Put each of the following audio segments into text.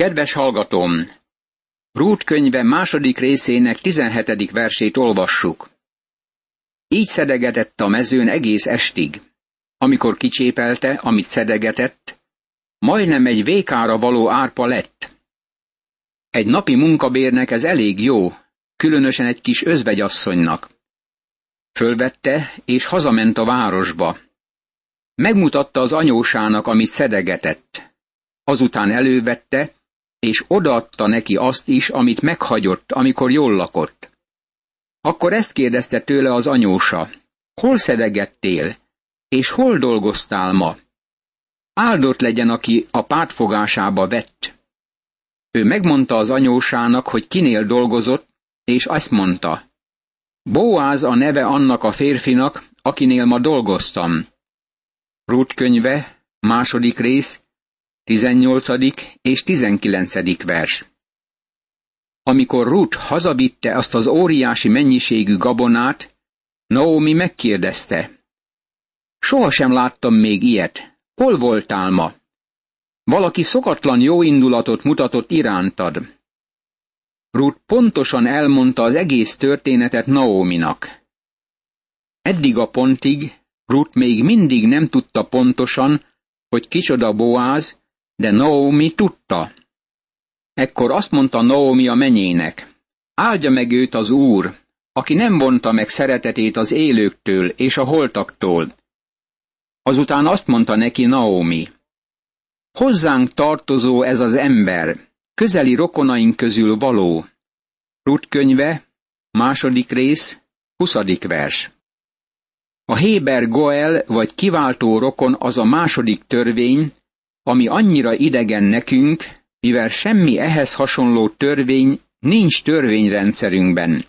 Kedves hallgatóm! Rút könyve második részének 17. versét olvassuk. Így szedegetett a mezőn egész estig. Amikor kicsépelte, amit szedegetett, majdnem egy vékára való árpa lett. Egy napi munkabérnek ez elég jó, különösen egy kis özvegyasszonynak. Fölvette, és hazament a városba. Megmutatta az anyósának, amit szedegetett. Azután elővette, és odaadta neki azt is, amit meghagyott, amikor jól lakott. Akkor ezt kérdezte tőle az anyósa. Hol szedegettél, és hol dolgoztál ma? Áldott legyen, aki a pártfogásába vett. Ő megmondta az anyósának, hogy kinél dolgozott, és azt mondta. Boáz a neve annak a férfinak, akinél ma dolgoztam. Rút könyve, második rész, 18. és 19. vers. Amikor Ruth hazavitte azt az óriási mennyiségű gabonát, Naomi megkérdezte. Sohasem láttam még ilyet. Hol voltál ma? Valaki szokatlan jóindulatot mutatott irántad. Ruth pontosan elmondta az egész történetet Naominak. Eddig a pontig Ruth még mindig nem tudta pontosan, hogy kicsoda Boáz, de Naomi tudta. Ekkor azt mondta Naomi a menyének, áldja meg őt az Úr, aki nem vonta meg szeretetét az élőktől és a holtaktól. Azután azt mondta neki Naomi, hozzánk tartozó ez az ember, közeli rokonaink közül való. Rut könyve, második rész, huszadik vers. A Héber Goel vagy kiváltó rokon az a második törvény, ami annyira idegen nekünk, mivel semmi ehhez hasonló törvény nincs törvényrendszerünkben.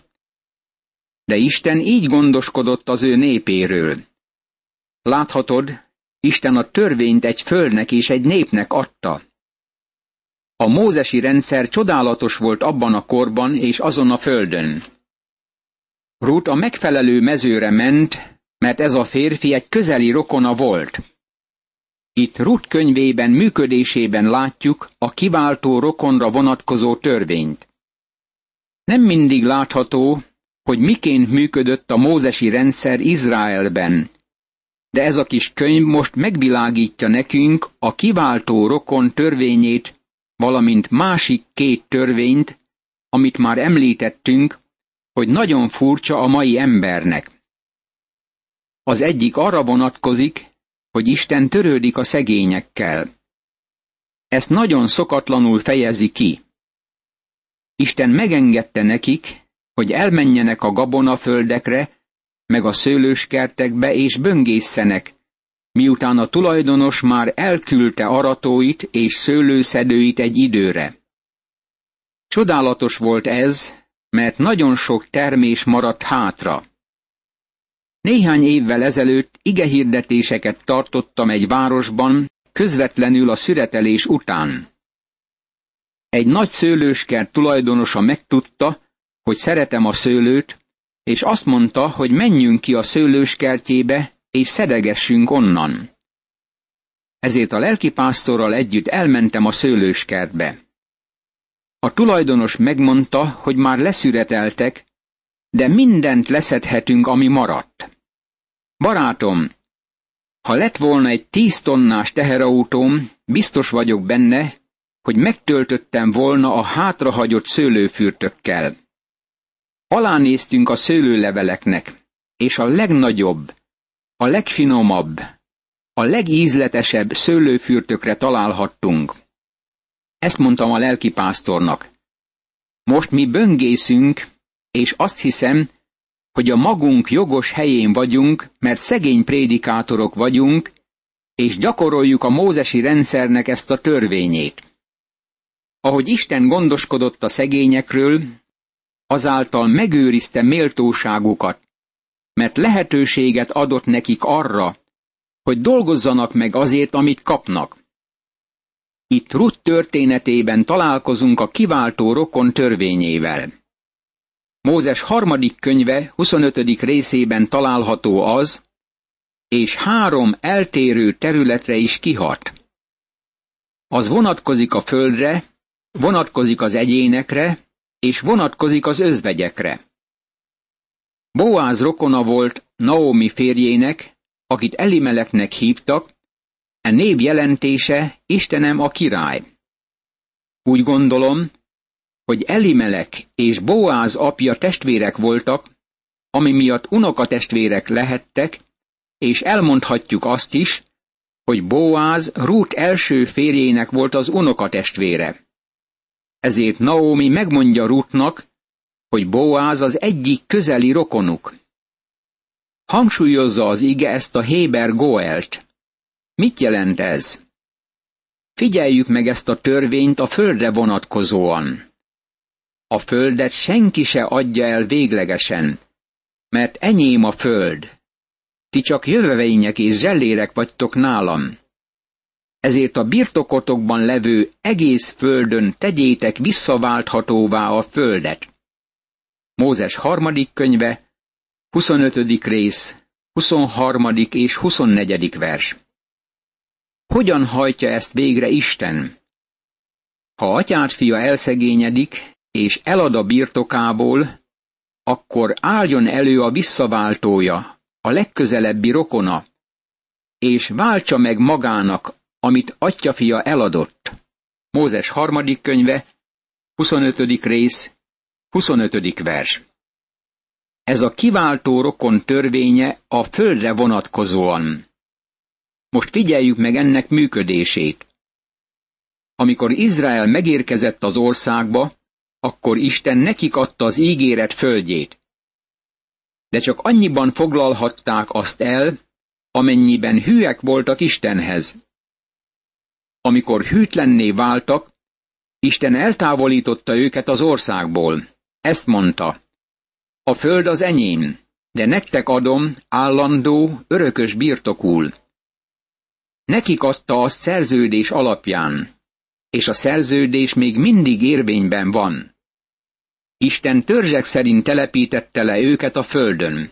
De Isten így gondoskodott az ő népéről. Láthatod, Isten a törvényt egy földnek és egy népnek adta. A mózesi rendszer csodálatos volt abban a korban és azon a földön. Rút a megfelelő mezőre ment, mert ez a férfi egy közeli rokona volt. Itt Rut könyvében működésében látjuk a kiváltó rokonra vonatkozó törvényt. Nem mindig látható, hogy miként működött a mózesi rendszer Izraelben, de ez a kis könyv most megvilágítja nekünk a kiváltó rokon törvényét, valamint másik két törvényt, amit már említettünk, hogy nagyon furcsa a mai embernek. Az egyik arra vonatkozik, hogy Isten törődik a szegényekkel. Ezt nagyon szokatlanul fejezi ki. Isten megengedte nekik, hogy elmenjenek a gabonaföldekre, meg a szőlőskertekbe és böngészenek, miután a tulajdonos már elküldte aratóit és szőlőszedőit egy időre. Csodálatos volt ez, mert nagyon sok termés maradt hátra. Néhány évvel ezelőtt igehirdetéseket tartottam egy városban, közvetlenül a szüretelés után. Egy nagy szőlőskert tulajdonosa megtudta, hogy szeretem a szőlőt, és azt mondta, hogy menjünk ki a szőlőskertjébe, és szedegessünk onnan. Ezért a lelkipásztorral együtt elmentem a szőlőskertbe. A tulajdonos megmondta, hogy már leszüreteltek, de mindent leszedhetünk, ami maradt. Barátom, ha lett volna egy tíz tonnás teherautóm, biztos vagyok benne, hogy megtöltöttem volna a hátrahagyott szőlőfürtökkel. Alánéztünk a szőlőleveleknek, és a legnagyobb, a legfinomabb, a legízletesebb szőlőfürtökre találhattunk. Ezt mondtam a lelkipásztornak. Most mi böngészünk, és azt hiszem, hogy a magunk jogos helyén vagyunk, mert szegény prédikátorok vagyunk, és gyakoroljuk a mózesi rendszernek ezt a törvényét. Ahogy Isten gondoskodott a szegényekről, azáltal megőrizte méltóságukat, mert lehetőséget adott nekik arra, hogy dolgozzanak meg azért, amit kapnak. Itt Ruth történetében találkozunk a kiváltó rokon törvényével. Mózes harmadik könyve 25. részében található az, és három eltérő területre is kihat. Az vonatkozik a földre, vonatkozik az egyénekre, és vonatkozik az özvegyekre. Boáz rokona volt Naomi férjének, akit Elimeleknek hívtak, e név jelentése Istenem a király. Úgy gondolom, hogy Elimelek és Boáz apja testvérek voltak, ami miatt unokatestvérek lehettek, és elmondhatjuk azt is, hogy Boáz Rút első férjének volt az unokatestvére. Ezért Naomi megmondja Rútnak, hogy Boáz az egyik közeli rokonuk. Hangsúlyozza az ige ezt a Héber Goelt. Mit jelent ez? Figyeljük meg ezt a törvényt a földre vonatkozóan. A földet senki se adja el véglegesen, mert enyém a föld. Ti csak jövevények és zsellérek vagytok nálam. Ezért a birtokotokban levő egész földön tegyétek visszaválthatóvá a földet. Mózes harmadik könyve, 25. rész, 23. és 24. vers. Hogyan hajtja ezt végre Isten? Ha atyát fia elszegényedik, és elad a birtokából, akkor álljon elő a visszaváltója, a legközelebbi rokona, és váltsa meg magának, amit atyafia eladott. Mózes harmadik könyve, 25. rész, 25. vers. Ez a kiváltó rokon törvénye a földre vonatkozóan. Most figyeljük meg ennek működését. Amikor Izrael megérkezett az országba, akkor Isten nekik adta az ígéret földjét. De csak annyiban foglalhatták azt el, amennyiben hűek voltak Istenhez. Amikor hűtlenné váltak, Isten eltávolította őket az országból. Ezt mondta. A föld az enyém, de nektek adom állandó, örökös birtokul. Nekik adta azt szerződés alapján, és a szerződés még mindig érvényben van. Isten törzsek szerint telepítette le őket a földön.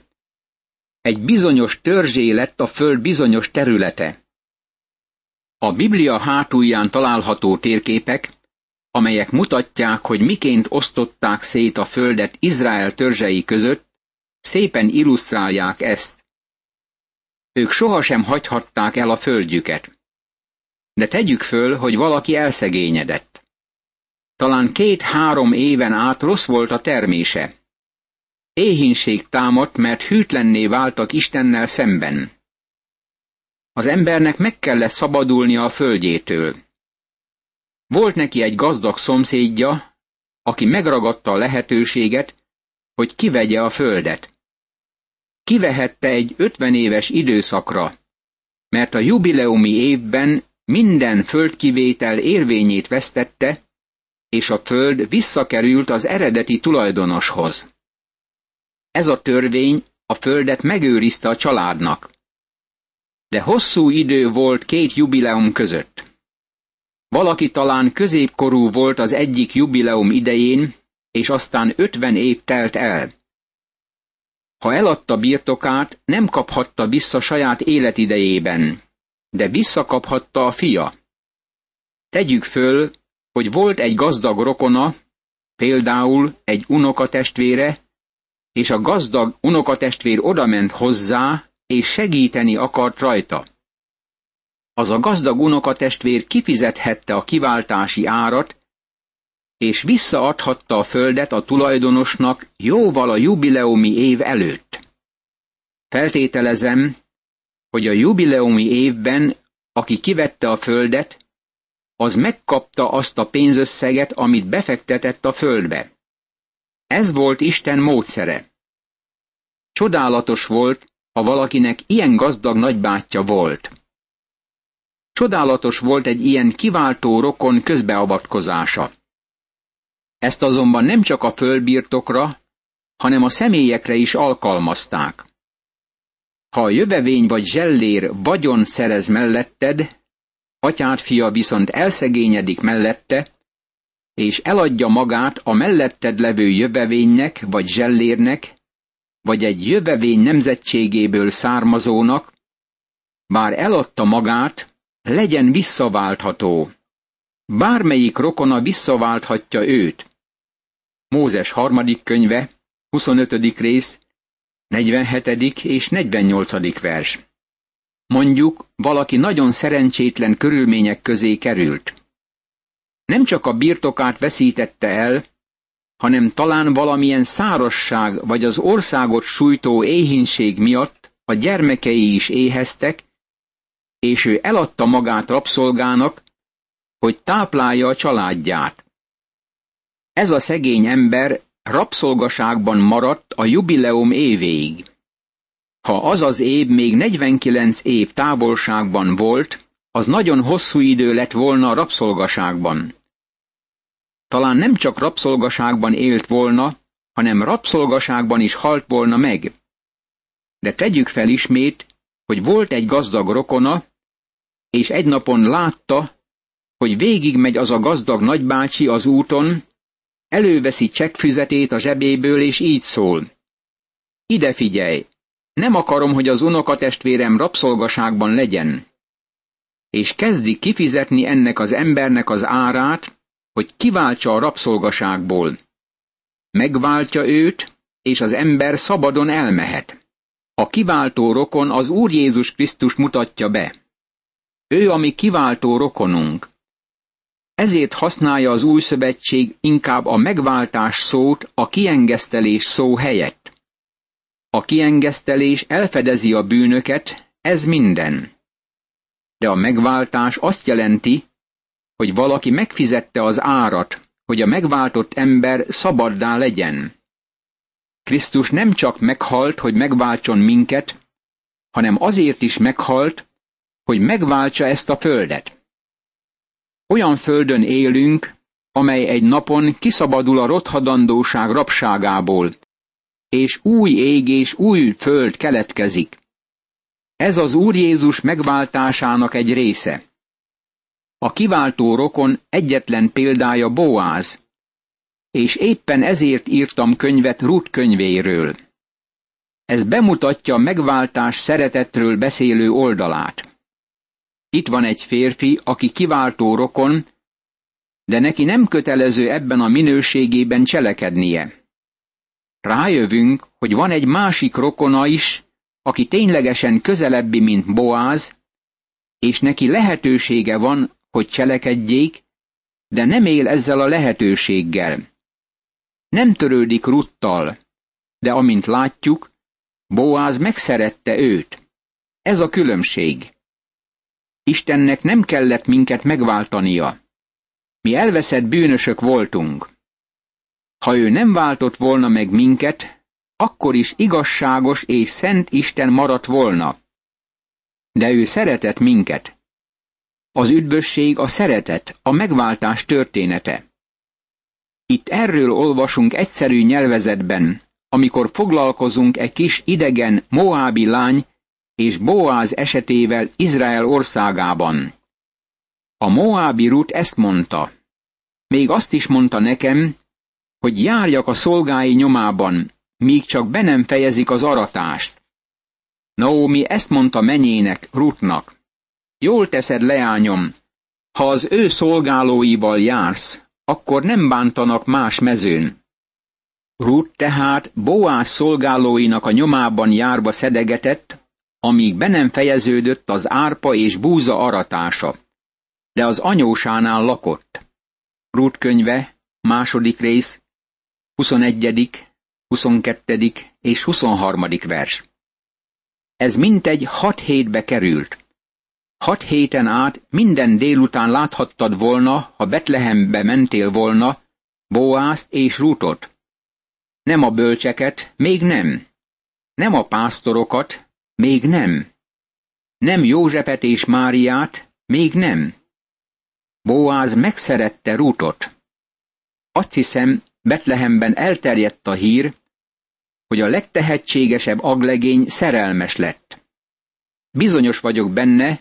Egy bizonyos törzsé lett a föld bizonyos területe. A Biblia hátulján található térképek, amelyek mutatják, hogy miként osztották szét a földet Izrael törzsei között, szépen illusztrálják ezt. Ők sohasem hagyhatták el a földjüket. De tegyük föl, hogy valaki elszegényedett. Talán két-három éven át rossz volt a termése. Éhínség támadt, mert hűtlenné váltak Istennel szemben. Az embernek meg kellett szabadulnia a földjétől. Volt neki egy gazdag szomszédja, aki megragadta a lehetőséget, hogy kivegye a földet. Kivehette egy ötven éves időszakra, mert a jubileumi évben minden földkivétel érvényét vesztette, és a föld visszakerült az eredeti tulajdonoshoz. Ez a törvény a földet megőrizte a családnak. De hosszú idő volt két jubileum között. Valaki talán középkorú volt az egyik jubileum idején, és aztán ötven év telt el. Ha eladta birtokát, nem kaphatta vissza saját életidejében, de visszakaphatta a fia. Tegyük föl, hogy volt egy gazdag rokona, például egy unokatestvére, és a gazdag unokatestvér odament hozzá, és segíteni akart rajta. Az a gazdag unokatestvér kifizethette a kiváltási árat, és visszaadhatta a földet a tulajdonosnak jóval a jubileumi év előtt. Feltételezem, hogy a jubileumi évben, aki kivette a földet, az megkapta azt a pénzösszeget, amit befektetett a földbe. Ez volt Isten módszere. Csodálatos volt, ha valakinek ilyen gazdag nagybátyja volt. Csodálatos volt egy ilyen kiváltó rokon közbeavatkozása. Ezt azonban nem csak a földbirtokra, hanem a személyekre is alkalmazták. Ha a jövevény vagy zsellér vagyon szerez melletted, atyád fia viszont elszegényedik mellette, és eladja magát a melletted levő jövevénynek vagy zsellérnek, vagy egy jövevény nemzetségéből származónak, bár eladta magát, legyen visszaváltható. bármelyik rokona visszaválthatja őt. Mózes harmadik könyve, 25. rész, 47. és 48. vers. Mondjuk, valaki nagyon szerencsétlen körülmények közé került. Nem csak a birtokát veszítette el, hanem talán valamilyen szárasság vagy az országot sújtó éhínség miatt a gyermekei is éheztek, és ő eladta magát rabszolgának, hogy táplálja a családját. Ez a szegény ember rabszolgaságban maradt a jubileum évéig. Ha az az év még 49 év távolságban volt, az nagyon hosszú idő lett volna a rabszolgaságban. Talán nem csak rabszolgaságban élt volna, hanem rabszolgaságban is halt volna meg. De tegyük fel ismét, hogy volt egy gazdag rokona, és egy napon látta, hogy végigmegy az a gazdag nagybácsi az úton, előveszi csekkfüzetét a zsebéből, és így szól. Ide figyelj, nem akarom, hogy az unokatestvérem rabszolgaságban legyen. És kezdi kifizetni ennek az embernek az árát, hogy kiváltsa a rabszolgaságból. Megváltja őt, és az ember szabadon elmehet. A kiváltó rokon az Úr Jézus Krisztus mutatja be. Ő a mi kiváltó rokonunk. Ezért használja az új szövetség inkább a megváltás szót a kiengesztelés szó helyett. A kiengesztelés elfedezi a bűnöket, ez minden. De a megváltás azt jelenti, hogy valaki megfizette az árat, hogy a megváltott ember szabaddá legyen. Krisztus nem csak meghalt, hogy megváltson minket, hanem azért is meghalt, hogy megváltsa ezt a földet. Olyan földön élünk, amely egy napon kiszabadul a rothadandóság rabságából, és új ég és új föld keletkezik. Ez az Úr Jézus megváltásának egy része. A kiváltó rokon egyetlen példája Boáz, és éppen ezért írtam könyvet Ruth könyvéről. Ez bemutatja megváltás szeretetről beszélő oldalát. Itt van egy férfi, aki kiváltó rokon, de neki nem kötelező ebben a minőségében cselekednie. Rájövünk, hogy van egy másik rokona is, aki ténylegesen közelebbi, mint Boáz, és neki lehetősége van hogy cselekedjék, de nem él ezzel a lehetőséggel. Nem törődik Ruttal, de amint látjuk, Boáz megszerette őt. Ez a különbség. Istennek nem kellett minket megváltania. Mi elveszett bűnösök voltunk. Ha ő nem váltott volna meg minket, akkor is igazságos és szent Isten maradt volna. De ő szeretett minket. Az üdvösség a szeretet, a megváltás története. Itt erről olvasunk egyszerű nyelvezetben, amikor foglalkozunk egy kis idegen Moábi lány és Boáz esetével Izrael országában. A Moábi Rut ezt mondta. Még azt is mondta nekem, hogy járjak a szolgái nyomában, míg csak be nem fejezik az aratást. Naomi ezt mondta menyének, Rutnak. Jól teszed, leányom, ha az ő szolgálóival jársz, akkor nem bántanak más mezőn. Ruth tehát Boás szolgálóinak a nyomában járva szedegetett, amíg be nem fejeződött az árpa és búza aratása. De az anyósánál lakott. Ruth könyve, második rész, 21., 22. és 23. vers. Ez mintegy hat hétbe került. Hat héten át minden délután láthattad volna, ha Betlehembe mentél volna, Boázt és Rútot. Nem a bölcseket, még nem. Nem a pásztorokat, még nem. Nem Józsepet és Máriát, még nem. Boáz megszerette Rútot. Azt hiszem, Betlehemben elterjedt a hír, hogy a legtehetségesebb aglegény szerelmes lett. Bizonyos vagyok benne,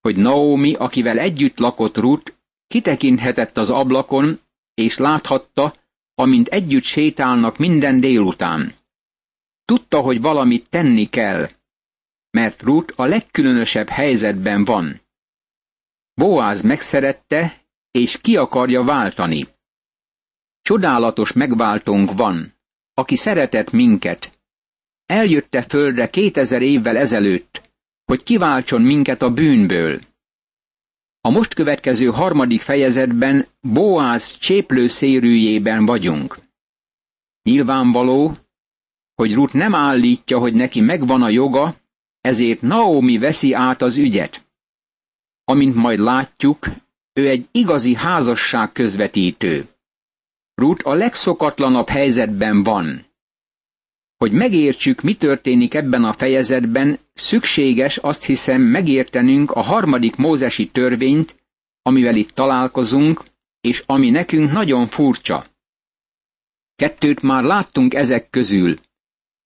hogy Naomi, akivel együtt lakott Ruth, kitekinthetett az ablakon, és láthatta, amint együtt sétálnak minden délután. Tudta, hogy valamit tenni kell, mert Ruth a legkülönösebb helyzetben van. Boáz megszerette, és ki akarja váltani. Csodálatos megváltónk van, aki szeretett minket. Eljötte földre kétezer évvel ezelőtt, hogy kiváltson minket a bűnből. A most következő harmadik fejezetben Boáz cséplő szérűjében vagyunk. Nyilvánvaló, hogy Ruth nem állítja, hogy neki megvan a joga, ezért Naomi veszi át az ügyet. Amint majd látjuk, ő egy igazi házasság közvetítő. Ruth a legszokatlanabb helyzetben van. Hogy megértsük, mi történik ebben a fejezetben, szükséges azt hiszem megértenünk a harmadik mózesi törvényt, amivel itt találkozunk, és ami nekünk nagyon furcsa. Kettőt már láttunk ezek közül,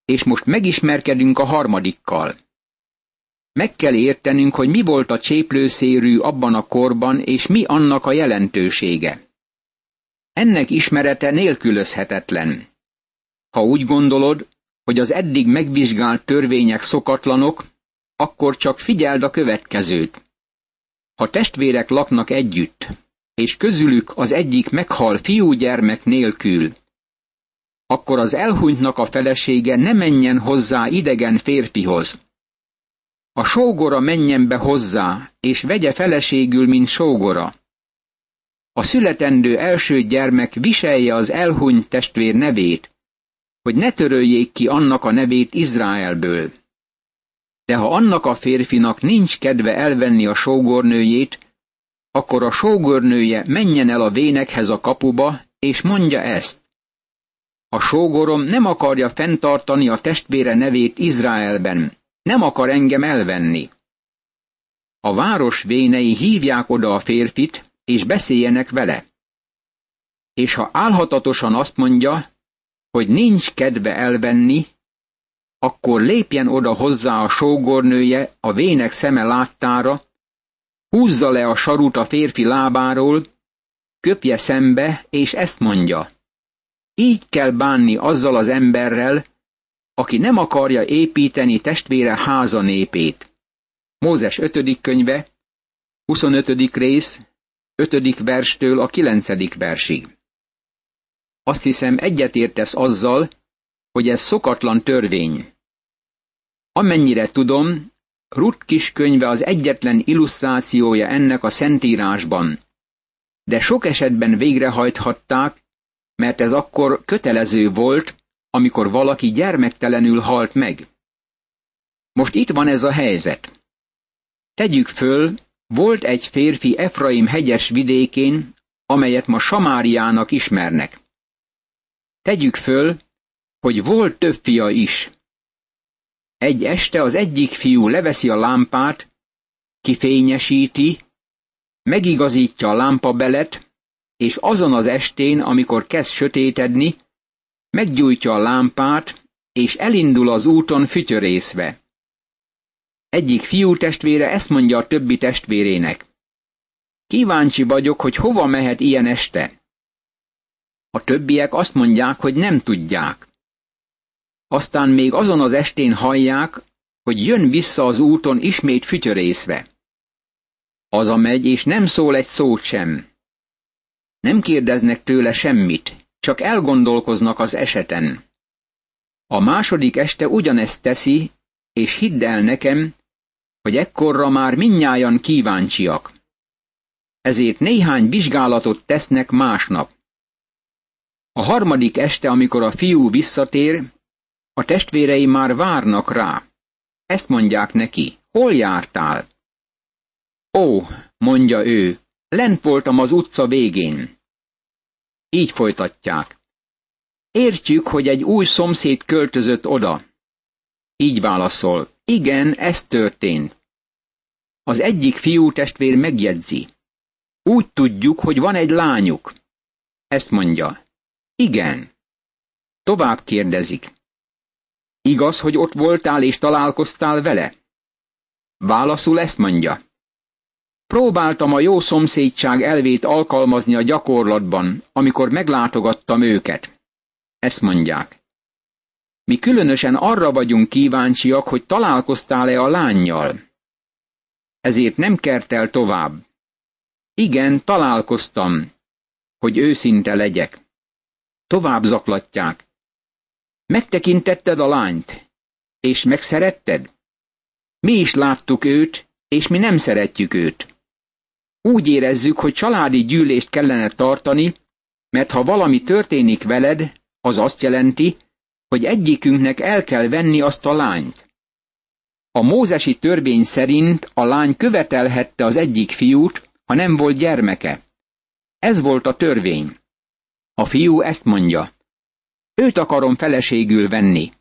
és most megismerkedünk a harmadikkal. Meg kell értenünk, hogy mi volt a cséplőszérű abban a korban, és mi annak a jelentősége. Ennek ismerete nélkülözhetetlen. Ha úgy gondolod, hogy az eddig megvizsgált törvények szokatlanok, akkor csak figyeld a következőt. Ha testvérek laknak együtt, és közülük az egyik meghal fiúgyermek nélkül, akkor az elhunytnak a felesége ne menjen hozzá idegen férfihoz. A sógora menjen be hozzá, és vegye feleségül, mint sógora. A születendő első gyermek viselje az elhunyt testvér nevét, hogy ne töröljék ki annak a nevét Izraelből. De ha annak a férfinak nincs kedve elvenni a sógornőjét, akkor a sógornője menjen el a vénekhez a kapuba, és mondja ezt. A sógorom nem akarja fenntartani a testvére nevét Izraelben, nem akar engem elvenni. A város vénei hívják oda a férfit, és beszéljenek vele. És ha álhatatosan azt mondja, hogy nincs kedve elvenni, akkor lépjen oda hozzá a sógornője a vének szeme láttára, húzza le a sarut a férfi lábáról, köpje szembe, és ezt mondja. Így kell bánni azzal az emberrel, aki nem akarja építeni testvére háza népét. Mózes 5. könyve, 25. rész, 5. verstől a 9. versig. Azt hiszem egyetértesz azzal, hogy ez szokatlan törvény. Amennyire tudom, Ruth kis könyve az egyetlen illusztrációja ennek a szentírásban, de sok esetben végrehajthatták, mert ez akkor kötelező volt, amikor valaki gyermektelenül halt meg. Most itt van ez a helyzet. Tegyük föl, volt egy férfi Efraim hegyes vidékén, amelyet ma Samáriának ismernek. Tegyük föl, hogy volt több fia is. Egy este az egyik fiú leveszi a lámpát, kifényesíti, megigazítja a lámpabelet, és azon az estén, amikor kezd sötétedni, meggyújtja a lámpát, és elindul az úton fütyörészve. Egyik fiú testvére ezt mondja a többi testvérének. Kíváncsi vagyok, hogy hova mehet ilyen este. A többiek azt mondják, hogy nem tudják. Aztán még azon az estén hallják, hogy jön vissza az úton ismét fütyörészve. Az a megy, és nem szól egy szót sem. Nem kérdeznek tőle semmit, csak elgondolkoznak az eseten. A második este ugyanezt teszi, és hidd el nekem, hogy ekkorra már minnyájan kíváncsiak. Ezért néhány vizsgálatot tesznek másnap. A harmadik este, amikor a fiú visszatér, a testvérei már várnak rá. Ezt mondják neki, hol jártál? Ó, mondja ő, lent voltam az utca végén. Így folytatják. Értjük, hogy egy új szomszéd költözött oda. Így válaszol, igen, ez történt. Az egyik fiú testvér megjegyzi. Úgy tudjuk, hogy van egy lányuk. Ezt mondja. Igen. Tovább kérdezik. Igaz, hogy ott voltál és találkoztál vele? Válaszul ezt mondja. Próbáltam a jó szomszédság elvét alkalmazni a gyakorlatban, amikor meglátogattam őket. Ezt mondják. Mi különösen arra vagyunk kíváncsiak, hogy találkoztál-e a lányjal. Ezért nem kertel tovább. Igen, találkoztam, hogy őszinte legyek. Tovább zaklatják. Megtekintetted a lányt, és megszeretted? Mi is láttuk őt, és mi nem szeretjük őt. Úgy érezzük, hogy családi gyűlést kellene tartani, mert ha valami történik veled, az azt jelenti, hogy egyikünknek el kell venni azt a lányt. A mózesi törvény szerint a lány követelhette az egyik fiút, ha nem volt gyermeke. Ez volt a törvény. A fiú ezt mondja. Őt akarom feleségül venni,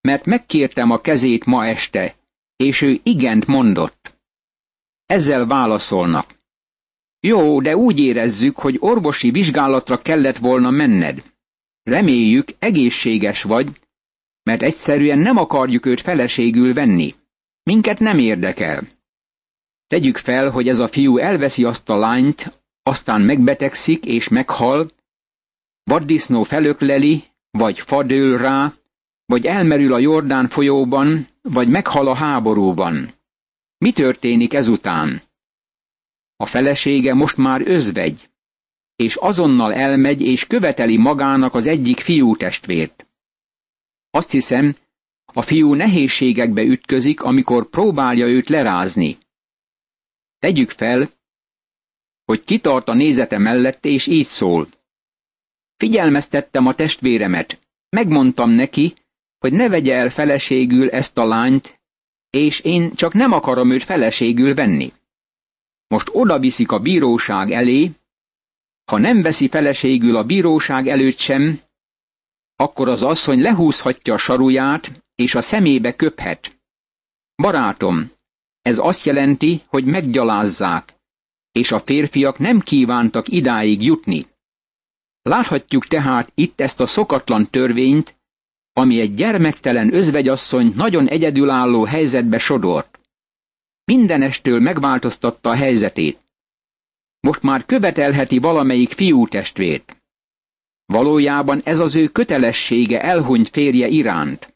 mert megkértem a kezét ma este, és ő igent mondott. Ezzel válaszolnak. Jó, de úgy érezzük, hogy orvosi vizsgálatra kellett volna menned. Reméljük, egészséges vagy, mert egyszerűen nem akarjuk őt feleségül venni. Minket nem érdekel. Tegyük fel, hogy ez a fiú elveszi azt a lányt, aztán megbetegszik és meghal, vaddisznó felökleli, vagy fadől rá, vagy elmerül a Jordán folyóban, vagy meghal a háborúban. Mi történik ezután? A felesége most már özvegy, és azonnal elmegy és követeli magának az egyik fiú testvért. Azt hiszem, a fiú nehézségekbe ütközik, amikor próbálja őt lerázni. Tegyük fel, hogy kitart a nézete mellett, és így szól. Figyelmeztettem a testvéremet, megmondtam neki, hogy ne vegye el feleségül ezt a lányt, és én csak nem akarom őt feleségül venni. Most oda viszik a bíróság elé, ha nem veszi feleségül a bíróság előtt sem, akkor az asszony lehúzhatja a saruját, és a szemébe köphet. Barátom, ez azt jelenti, hogy meggyalázzák, és a férfiak nem kívántak idáig jutni. Láthatjuk tehát itt ezt a szokatlan törvényt, ami egy gyermektelen özvegyasszony nagyon egyedülálló helyzetbe sodort. Mindenestől megváltoztatta a helyzetét. Most már követelheti valamelyik fiútestvért. Valójában ez az ő kötelessége elhunyt férje iránt.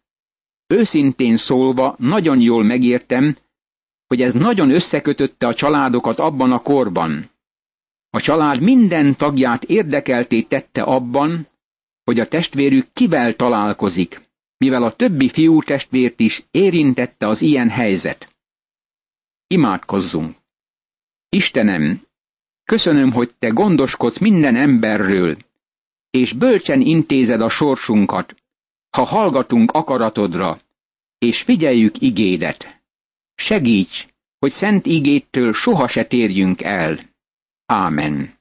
Őszintén szólva nagyon jól megértem, hogy ez nagyon összekötötte a családokat abban a korban. A család minden tagját érdekelté tette abban, hogy a testvérük kivel találkozik, mivel a többi fiú testvért is érintette az ilyen helyzet. Imádkozzunk! Istenem, köszönöm, hogy te gondoskodsz minden emberről, és bölcsen intézed a sorsunkat, ha hallgatunk akaratodra, és figyeljük igédet. Segíts, hogy szent igéttől soha se térjünk el. Ámen.